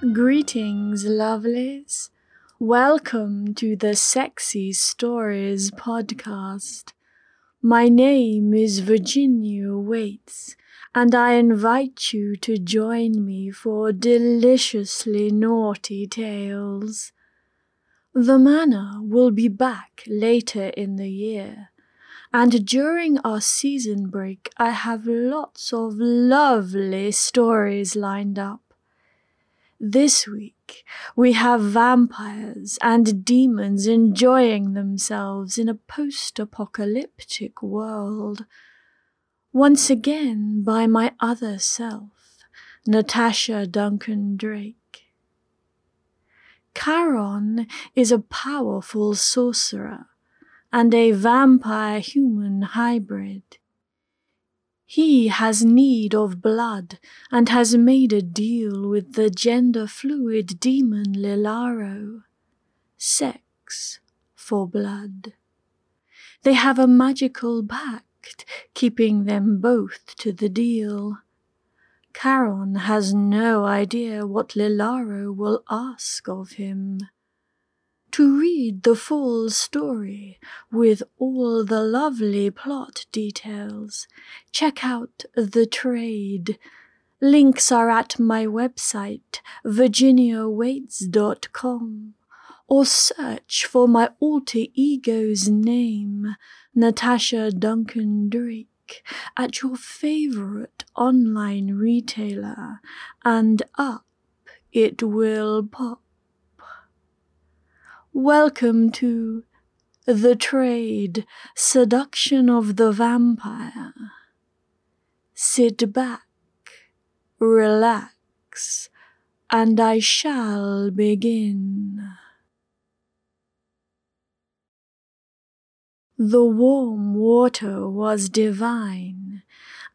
Greetings, lovelies. Welcome to the Sexy Stories podcast. My name is Virginia Waytes, and I invite you to join me for deliciously naughty tales. The manor will be back later in the year, and during our season break, I have lots of lovely stories lined up. This week, we have vampires and demons enjoying themselves in a post apocalyptic world. Once again, by my other self, Natasha Duncan Drake. Karon is a powerful sorcerer and a vampire human hybrid. He has need of blood and has made a deal with the gender fluid demon Lilaro. Sex for blood. They have a magical pact keeping them both to the deal. Karon has no idea what Lilaro will ask of him. To read the full story with all the lovely plot details, check out The Trade. Links are at my website, virginiawaytes.com, or search for my alter ego's name, Natasha Duncan Drake, at your favorite online retailer, and up it will pop. Welcome to The Trade Seduction of the Vampire. Sit back, relax, and I shall begin. The warm water was divine,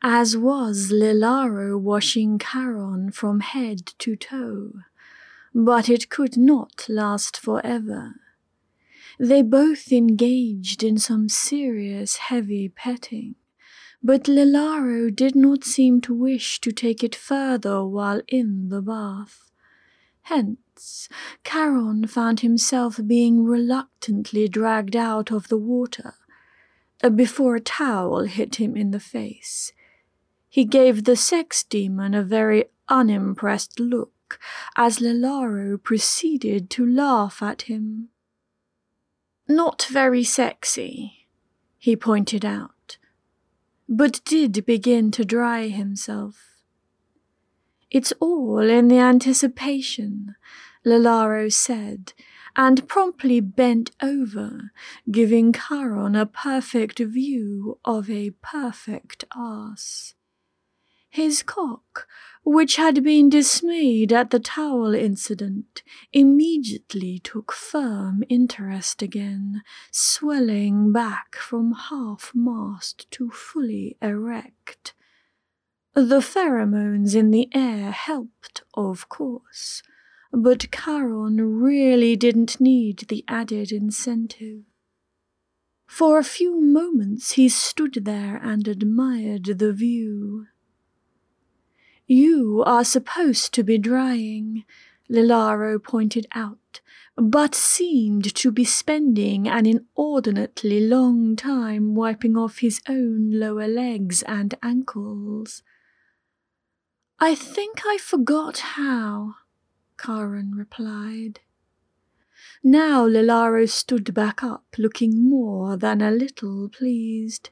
as was Lilaro washing Karon from head to toe but it could not last forever. They both engaged in some serious heavy petting, but Lilaro did not seem to wish to take it further while in the bath. Hence, Karon found himself being reluctantly dragged out of the water uh, before a towel hit him in the face. He gave the sex demon a very unimpressed look as Lilaro proceeded to laugh at him. Not very sexy, he pointed out, but did begin to dry himself. It's all in the anticipation, Lilaro said, and promptly bent over, giving Karon a perfect view of a perfect ass. His cock which had been dismayed at the towel incident, immediately took firm interest again, swelling back from half mast to fully erect. The pheromones in the air helped, of course, but Karon really didn't need the added incentive. For a few moments he stood there and admired the view. You are supposed to be drying, Lilaro pointed out, but seemed to be spending an inordinately long time wiping off his own lower legs and ankles. I think I forgot how, Karon replied. Now Lilaro stood back up, looking more than a little pleased.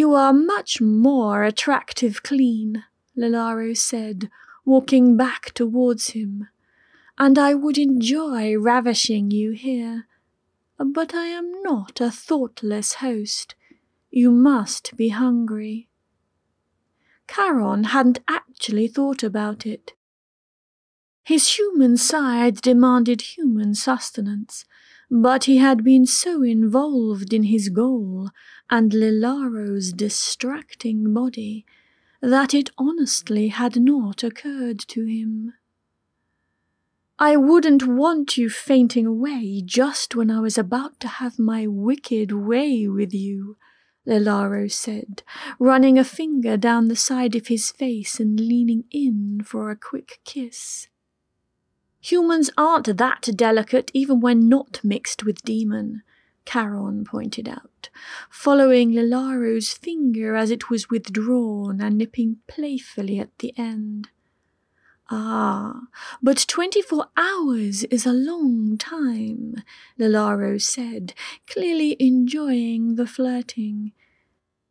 You are much more attractive clean, Lilaro said, walking back towards him, and I would enjoy ravishing you here. But I am not a thoughtless host. You must be hungry. Karon hadn't actually thought about it. His human side demanded human sustenance, but he had been so involved in his goal and Lilaro's distracting body that it honestly had not occurred to him. I wouldn't want you fainting away just when I was about to have my wicked way with you, Lilaro said, running a finger down the side of his face and leaning in for a quick kiss. Humans aren't that delicate even when not mixed with demon, Karon pointed out, following Lilaro's finger as it was withdrawn and nipping playfully at the end. Ah, but twenty four hours is a long time, Lilaro said, clearly enjoying the flirting.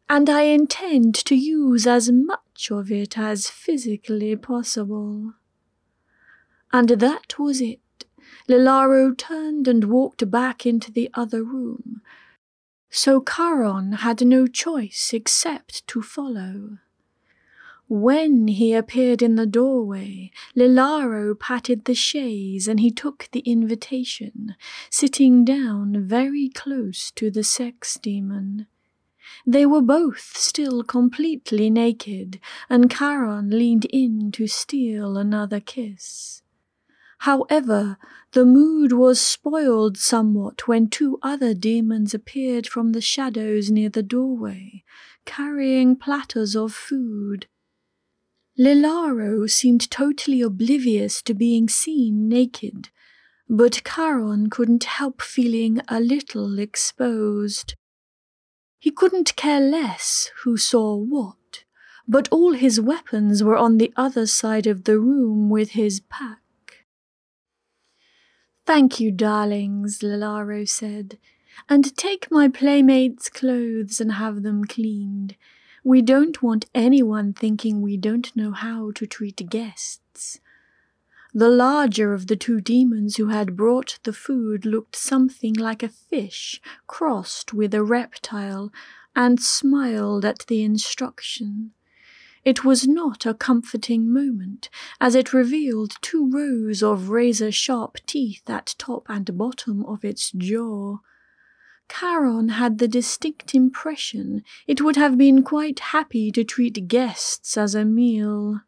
And I intend to use as much of it as physically possible. And that was it. Lilaro turned and walked back into the other room. So Karon had no choice except to follow. When he appeared in the doorway, Lilaro patted the chaise and he took the invitation, sitting down very close to the sex demon. They were both still completely naked, and Karon leaned in to steal another kiss. However, the mood was spoiled somewhat when two other demons appeared from the shadows near the doorway, carrying platters of food. Lilaro seemed totally oblivious to being seen naked, but Karon couldn't help feeling a little exposed. He couldn't care less who saw what, but all his weapons were on the other side of the room with his pack. Thank you, darlings, Lilaro said, and take my playmates' clothes and have them cleaned. We don't want anyone thinking we don't know how to treat guests. The larger of the two demons who had brought the food looked something like a fish crossed with a reptile and smiled at the instruction. It was not a comforting moment, as it revealed two rows of razor sharp teeth at top and bottom of its jaw. Karon had the distinct impression it would have been quite happy to treat guests as a meal.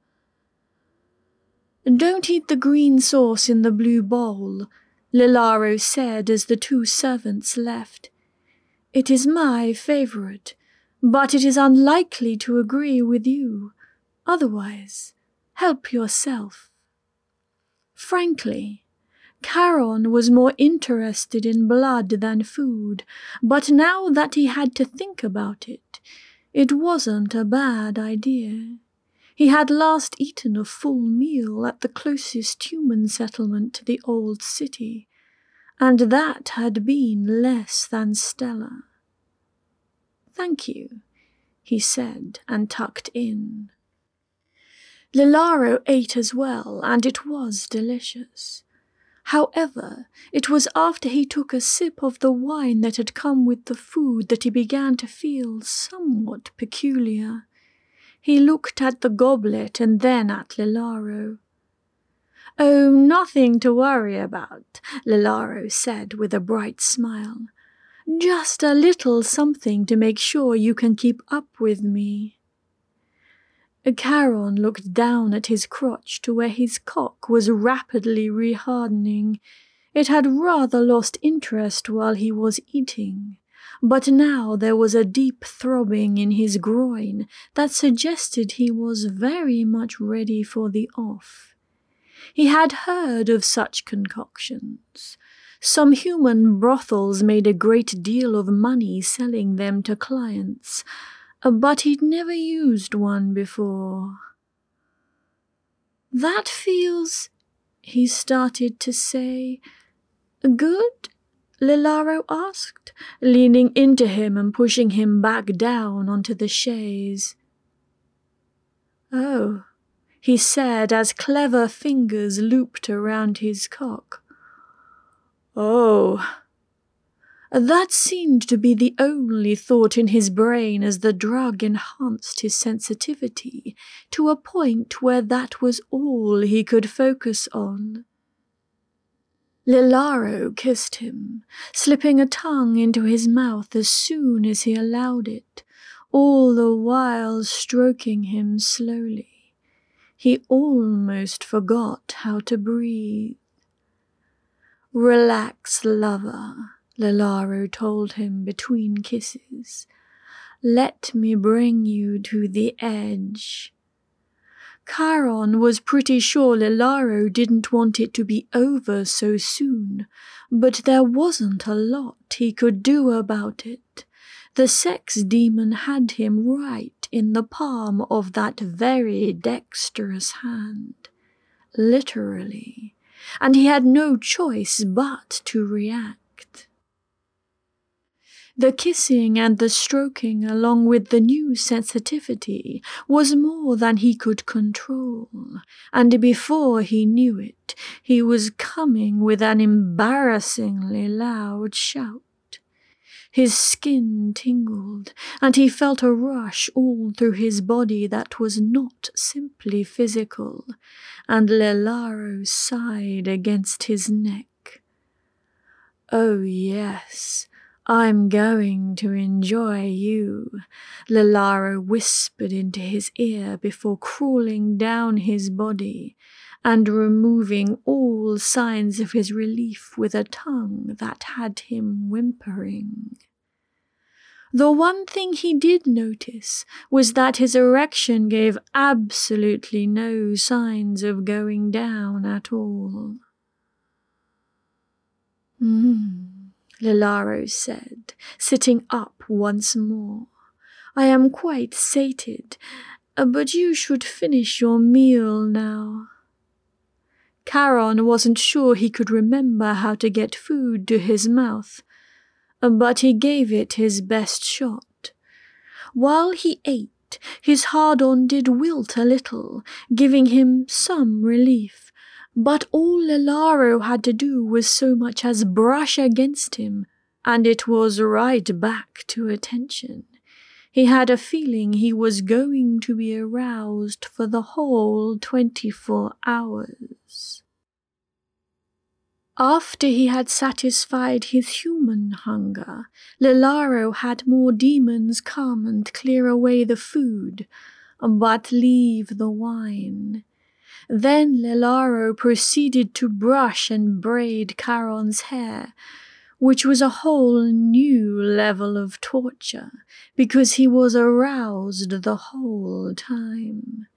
Don't eat the green sauce in the blue bowl, Lilaro said as the two servants left. It is my favourite, but it is unlikely to agree with you. Otherwise, help yourself. Frankly, Karon was more interested in blood than food, but now that he had to think about it, it wasn't a bad idea. He had last eaten a full meal at the closest human settlement to the old city, and that had been less than stellar. Thank you, he said and tucked in. Lilaro ate as well, and it was delicious. However, it was after he took a sip of the wine that had come with the food that he began to feel somewhat peculiar. He looked at the goblet and then at Lilaro. Oh, nothing to worry about, Lilaro said with a bright smile. Just a little something to make sure you can keep up with me. Karon looked down at his crotch to where his cock was rapidly rehardening. It had rather lost interest while he was eating, but now there was a deep throbbing in his groin that suggested he was very much ready for the off. He had heard of such concoctions. Some human brothels made a great deal of money selling them to clients, but he'd never used one before. That feels, he started to say. Good? Lilaro asked, leaning into him and pushing him back down onto the chaise. Oh, he said as clever fingers looped around his cock. Oh, that seemed to be the only thought in his brain as the drug enhanced his sensitivity to a point where that was all he could focus on. Lilaro kissed him, slipping a tongue into his mouth as soon as he allowed it, all the while stroking him slowly. He almost forgot how to breathe. Relax, lover, Lilaro told him between kisses. Let me bring you to the edge. Karon was pretty sure Lilaro didn't want it to be over so soon, but there wasn't a lot he could do about it. The sex demon had him right in the palm of that very dexterous hand. Literally. And he had no choice but to react. The kissing and the stroking, along with the new sensitivity, was more than he could control, and before he knew it, he was coming with an embarrassingly loud shout. His skin tingled, and he felt a rush all through his body that was not simply physical, and Lilaro sighed against his neck. Oh, yes, I'm going to enjoy you, Lilaro whispered into his ear before crawling down his body and removing all signs of his relief with a tongue that had him whimpering. The one thing he did notice was that his erection gave absolutely no signs of going down at all. Hmm. Lilaro said, sitting up once more. I am quite sated, but you should finish your meal now. Karon wasn't sure he could remember how to get food to his mouth, but he gave it his best shot. While he ate, his hard-on did wilt a little, giving him some relief but all Lilaro had to do was so much as brush against him, and it was right back to attention. He had a feeling he was going to be aroused for the whole twenty four hours. After he had satisfied his human hunger, Lilaro had more demons come and clear away the food, but leave the wine. Then Lilaro proceeded to brush and braid Karon's hair, which was a whole new level of torture, because he was aroused the whole time.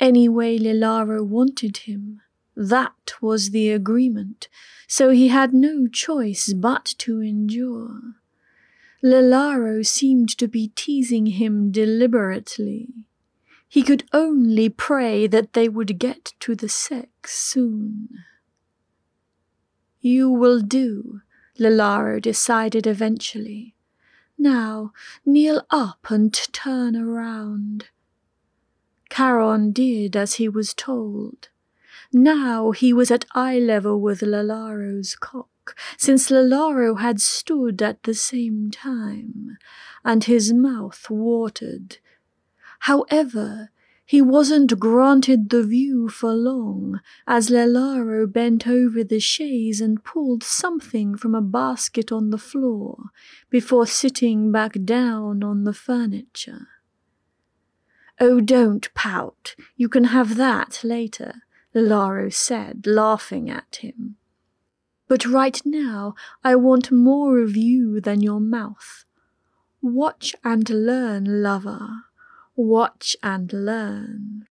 Anyway, Lilaro wanted him. That was the agreement, so he had no choice but to endure. Lilaro seemed to be teasing him deliberately. He could only pray that they would get to the sex soon. You will do, Lilaro decided eventually. Now kneel up and turn around. Karon did as he was told. Now he was at eye level with Lilaro's cock, since Lilaro had stood at the same time, and his mouth watered However, he wasn't granted the view for long, as Lilaro bent over the chaise and pulled something from a basket on the floor before sitting back down on the furniture. Oh, don't pout. You can have that later, Lilaro said, laughing at him. But right now I want more of you than your mouth. Watch and learn, lover. Watch and learn.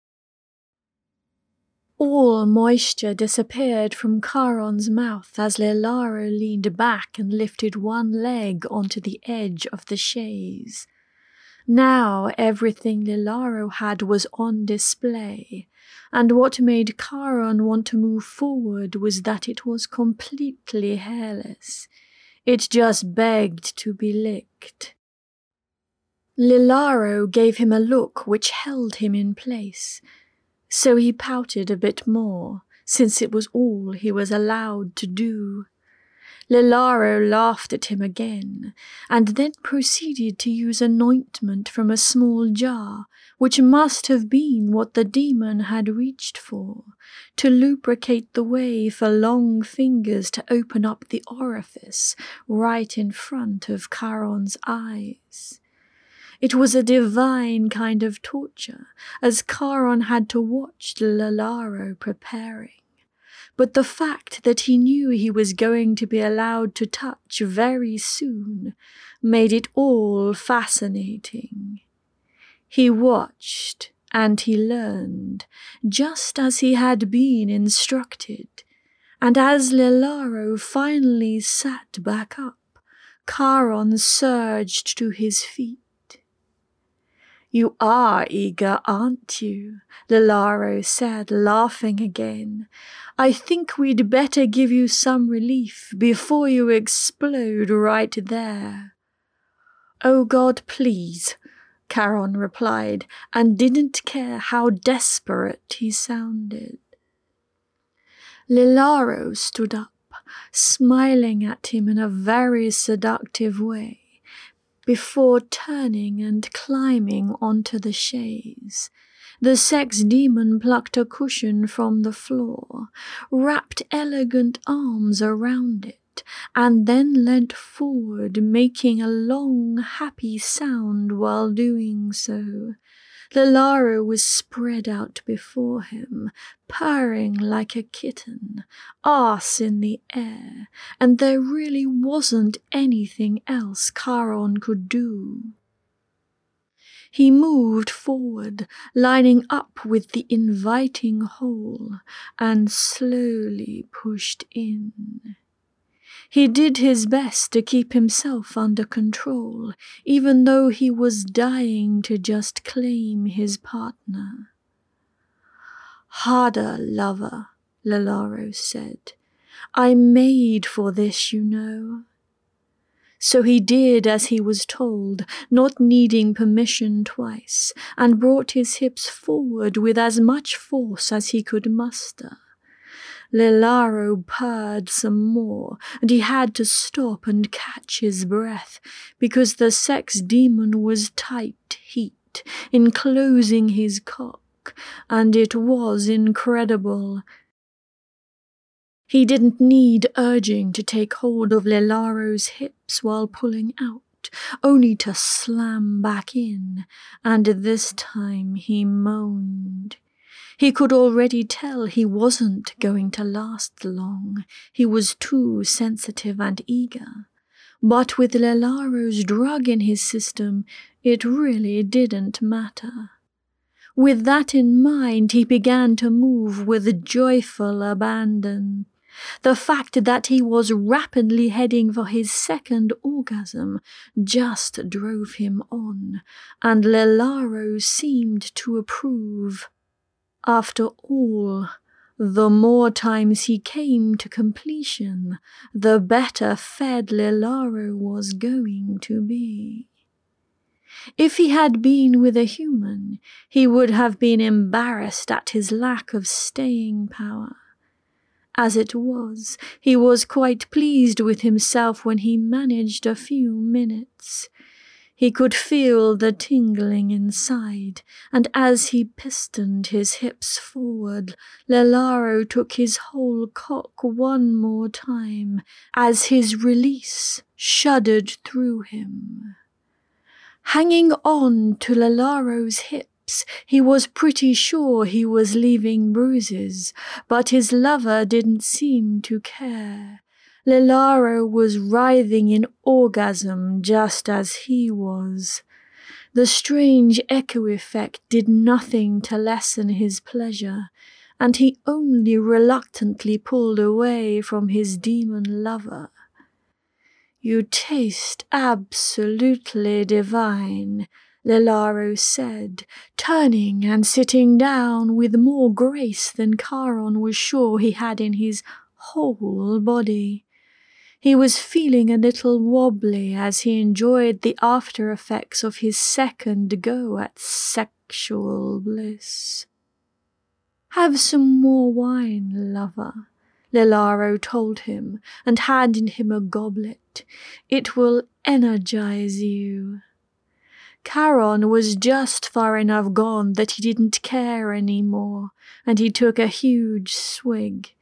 All moisture disappeared from Karon's mouth as Lilaro leaned back and lifted one leg onto the edge of the chaise. Now everything Lilaro had was on display, and what made Karon want to move forward was that it was completely hairless. It just begged to be licked. Lilaro gave him a look which held him in place, so he pouted a bit more, since it was all he was allowed to do. Lilaro laughed at him again, and then proceeded to use anointment from a small jar, which must have been what the demon had reached for, to lubricate the way for long fingers to open up the orifice right in front of Karon's eyes. It was a divine kind of torture, as Karon had to watch Lilaro preparing. But the fact that he knew he was going to be allowed to touch very soon made it all fascinating. He watched and he learned, just as he had been instructed, and as Lilaro finally sat back up, Karon surged to his feet. You are eager, aren't you? Lilaro said, laughing again. I think we'd better give you some relief before you explode right there. Oh God, please, Karon replied, and didn't care how desperate he sounded. Lilaro stood up, smiling at him in a very seductive way before turning and climbing onto the chaise. The sex demon plucked a cushion from the floor, wrapped elegant arms around it, and then leant forward, making a long, happy sound while doing so. Lilaro was spread out before him, purring like a kitten, arse in the air, and there really wasn't anything else Karon could do. He moved forward, lining up with the inviting hole, and slowly pushed in. He did his best to keep himself under control, even though he was dying to just claim his partner. Harder, lover, Lilaro said. I'm made for this, you know. So he did as he was told, not needing permission twice, and brought his hips forward with as much force as he could muster. Lilaro purred some more, and he had to stop and catch his breath because the sex demon was tight heat, enclosing his cock, and it was incredible. He didn't need urging to take hold of Lilaro's hips while pulling out, only to slam back in, and this time he moaned. He could already tell he wasn't going to last long. He was too sensitive and eager. But with Lilaro's drug in his system, it really didn't matter. With that in mind, he began to move with joyful abandon. The fact that he was rapidly heading for his second orgasm just drove him on, and Lilaro seemed to approve. After all, the more times he came to completion, the better fed Lilaro was going to be. If he had been with a human, he would have been embarrassed at his lack of staying power. As it was, he was quite pleased with himself when he managed a few minutes. He could feel the tingling inside, and as he pistoned his hips forward, Lilaro took his whole cock one more time as his release shuddered through him. Hanging on to Lilaro's hips, he was pretty sure he was leaving bruises, but his lover didn't seem to care. Lilaro was writhing in orgasm just as he was. The strange echo effect did nothing to lessen his pleasure, and he only reluctantly pulled away from his demon lover. You taste absolutely divine, Lilaro said, turning and sitting down with more grace than Karon was sure he had in his whole body. He was feeling a little wobbly as he enjoyed the after effects of his second go at sexual bliss. Have some more wine, lover, Lilaro told him, and handed him a goblet. It will energize you. Karon was just far enough gone that he didn't care any more, and he took a huge swig.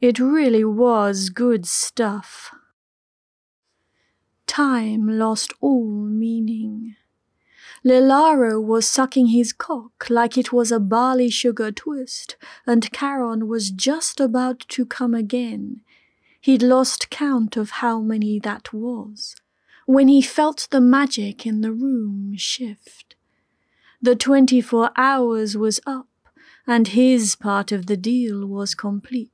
It really was good stuff. Time lost all meaning. Lilaro was sucking his cock like it was a barley sugar twist, and Karon was just about to come again. He'd lost count of how many that was. when he felt the magic in the room shift. The 24 hours was up, and his part of the deal was complete.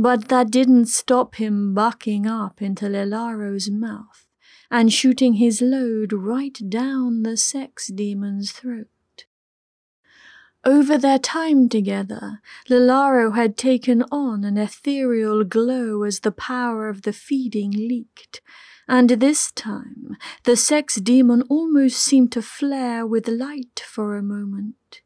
But that didn't stop him bucking up into Lilaro's mouth and shooting his load right down the sex demon's throat. Over their time together, Lilaro had taken on an ethereal glow as the power of the feeding leaked, and this time the sex demon almost seemed to flare with light for a moment.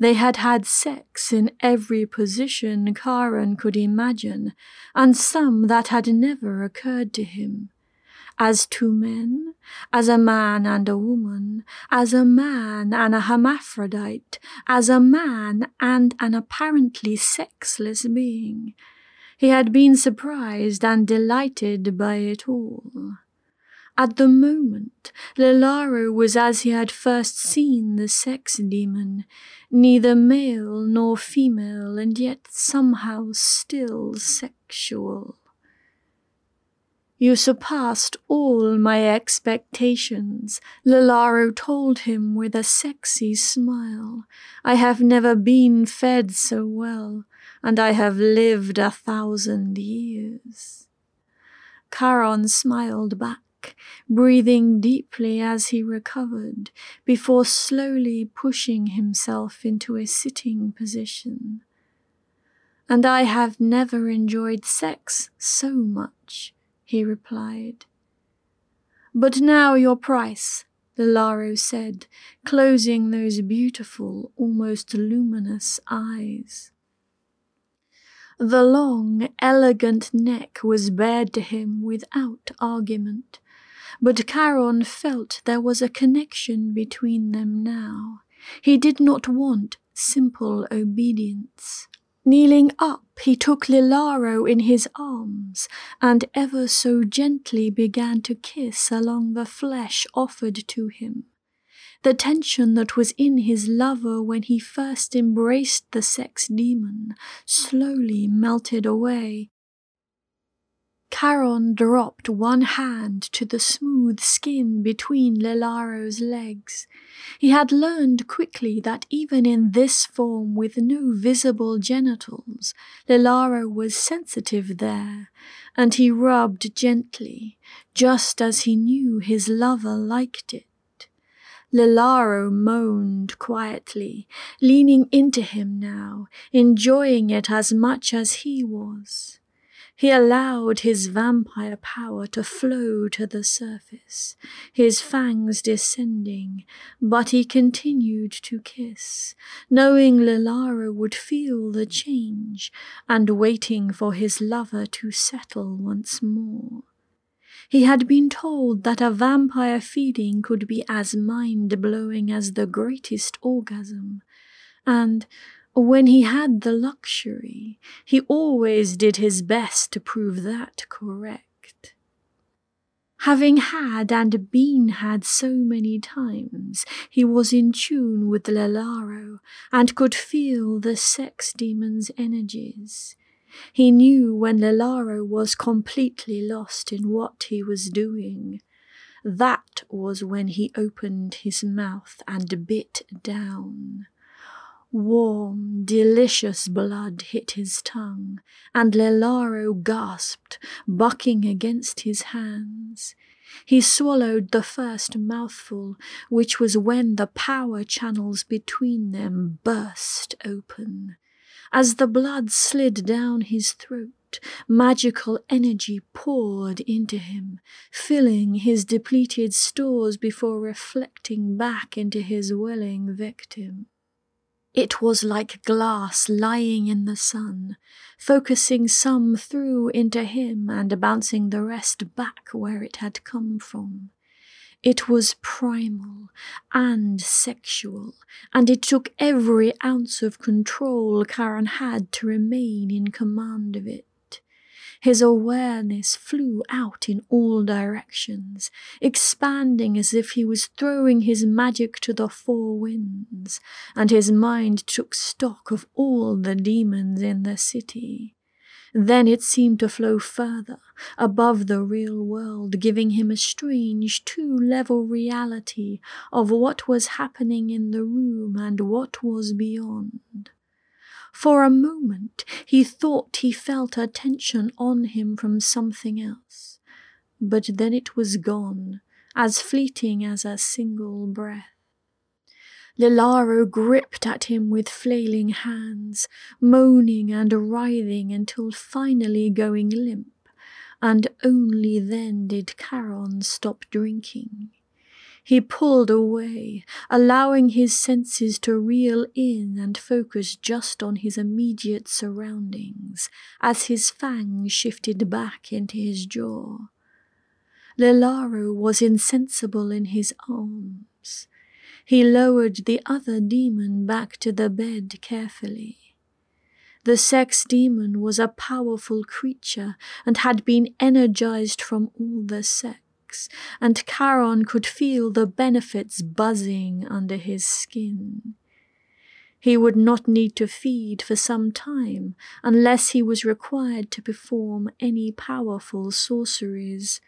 They had had sex in every position Karon could imagine, and some that had never occurred to him as two men, as a man and a woman, as a man and a hermaphrodite, as a man and an apparently sexless being. He had been surprised and delighted by it all. At the moment, Lilaro was as he had first seen the sex demon, neither male nor female, and yet somehow still sexual. You surpassed all my expectations, Lilaro told him with a sexy smile. I have never been fed so well, and I have lived a thousand years. Karon smiled back, breathing deeply as he recovered, before slowly pushing himself into a sitting position. And I have never enjoyed sex so much he replied. But now your price, Lilaro said, closing those beautiful, almost luminous eyes. The long, elegant neck was bared to him without argument, but Karon felt there was a connection between them now. He did not want simple obedience. Kneeling up, he took Lilaro in his arms and ever so gently began to kiss along the flesh offered to him. The tension that was in his lover when he first embraced the sex demon slowly melted away Karon dropped one hand to the smooth skin between Lilaro's legs. He had learned quickly that even in this form with no visible genitals, Lilaro was sensitive there, and he rubbed gently, just as he knew his lover liked it. Lilaro moaned quietly, leaning into him now, enjoying it as much as he was. He allowed his vampire power to flow to the surface, his fangs descending, but he continued to kiss, knowing Lilaro would feel the change and waiting for his lover to settle once more. He had been told that a vampire feeding could be as mind blowing as the greatest orgasm, and when he had the luxury, he always did his best to prove that correct. Having had and been had so many times, he was in tune with Lilaro and could feel the sex demon's energies. He knew when Lilaro was completely lost in what he was doing. That was when he opened his mouth and bit down. Warm, delicious blood hit his tongue, and Lilaro gasped, bucking against his hands. He swallowed the first mouthful, which was when the power channels between them burst open. As the blood slid down his throat, magical energy poured into him, filling his depleted stores before reflecting back into his willing victim. It was like glass lying in the sun, focusing some through into him and bouncing the rest back where it had come from. It was primal and sexual, and it took every ounce of control Karon had to remain in command of it. His awareness flew out in all directions, expanding as if he was throwing his magic to the four winds, and his mind took stock of all the demons in the city. Then it seemed to flow further, above the real world, giving him a strange two level reality of what was happening in the room and what was beyond. For a moment he thought he felt a tension on him from something else, but then it was gone, as fleeting as a single breath. Lilaro gripped at him with flailing hands, moaning and writhing until finally going limp, and only then did Karon stop drinking. He pulled away, allowing his senses to reel in and focus just on his immediate surroundings as his fangs shifted back into his jaw. Lilaro was insensible in his arms. He lowered the other demon back to the bed carefully. The sex demon was a powerful creature and had been energized from all the sex, and Karon could feel the benefits buzzing under his skin. He would not need to feed for some time unless he was required to perform any powerful sorceries.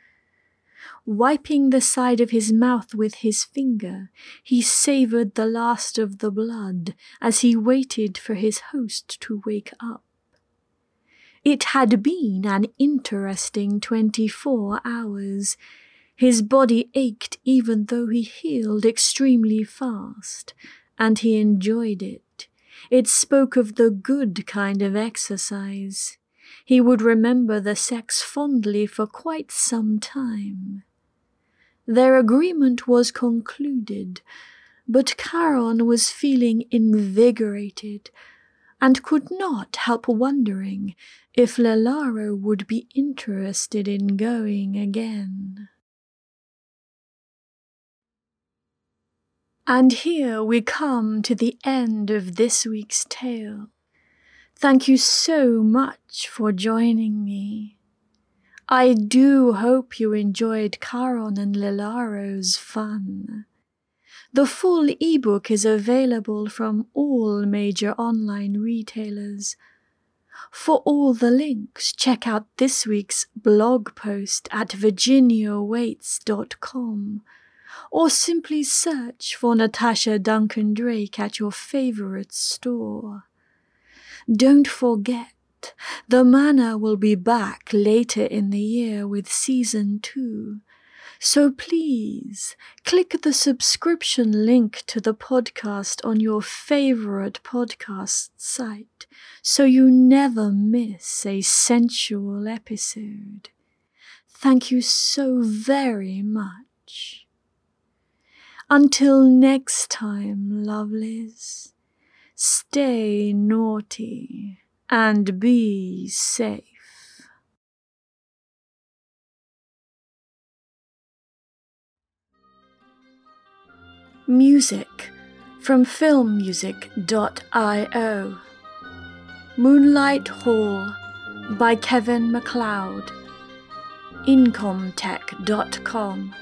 Wiping the side of his mouth with his finger, he savoured the last of the blood as he waited for his host to wake up. It had been an interesting twenty four hours. His body ached even though he healed extremely fast, and he enjoyed it. It spoke of the good kind of exercise. He would remember the sex fondly for quite some time. Their agreement was concluded, but Karon was feeling invigorated and could not help wondering if Lilaro would be interested in going again. And here we come to the end of this week's tale. Thank you so much for joining me. I do hope you enjoyed Karon and Lilaro's fun. The full ebook is available from all major online retailers. For all the links, check out this week's blog post at virginiawaytes.com or simply search for Natasha Duncan Drake at your favorite store. Don't forget, the Manor will be back later in the year with season two. So please click the subscription link to the podcast on your favorite podcast site so you never miss a sensual episode. Thank you so very much. Until next time, lovelies. Stay naughty and be safe. Music from filmmusic.io Moonlight Hall by Kevin MacLeod. Incompetech.com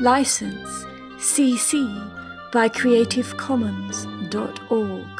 License CC by creativecommons.org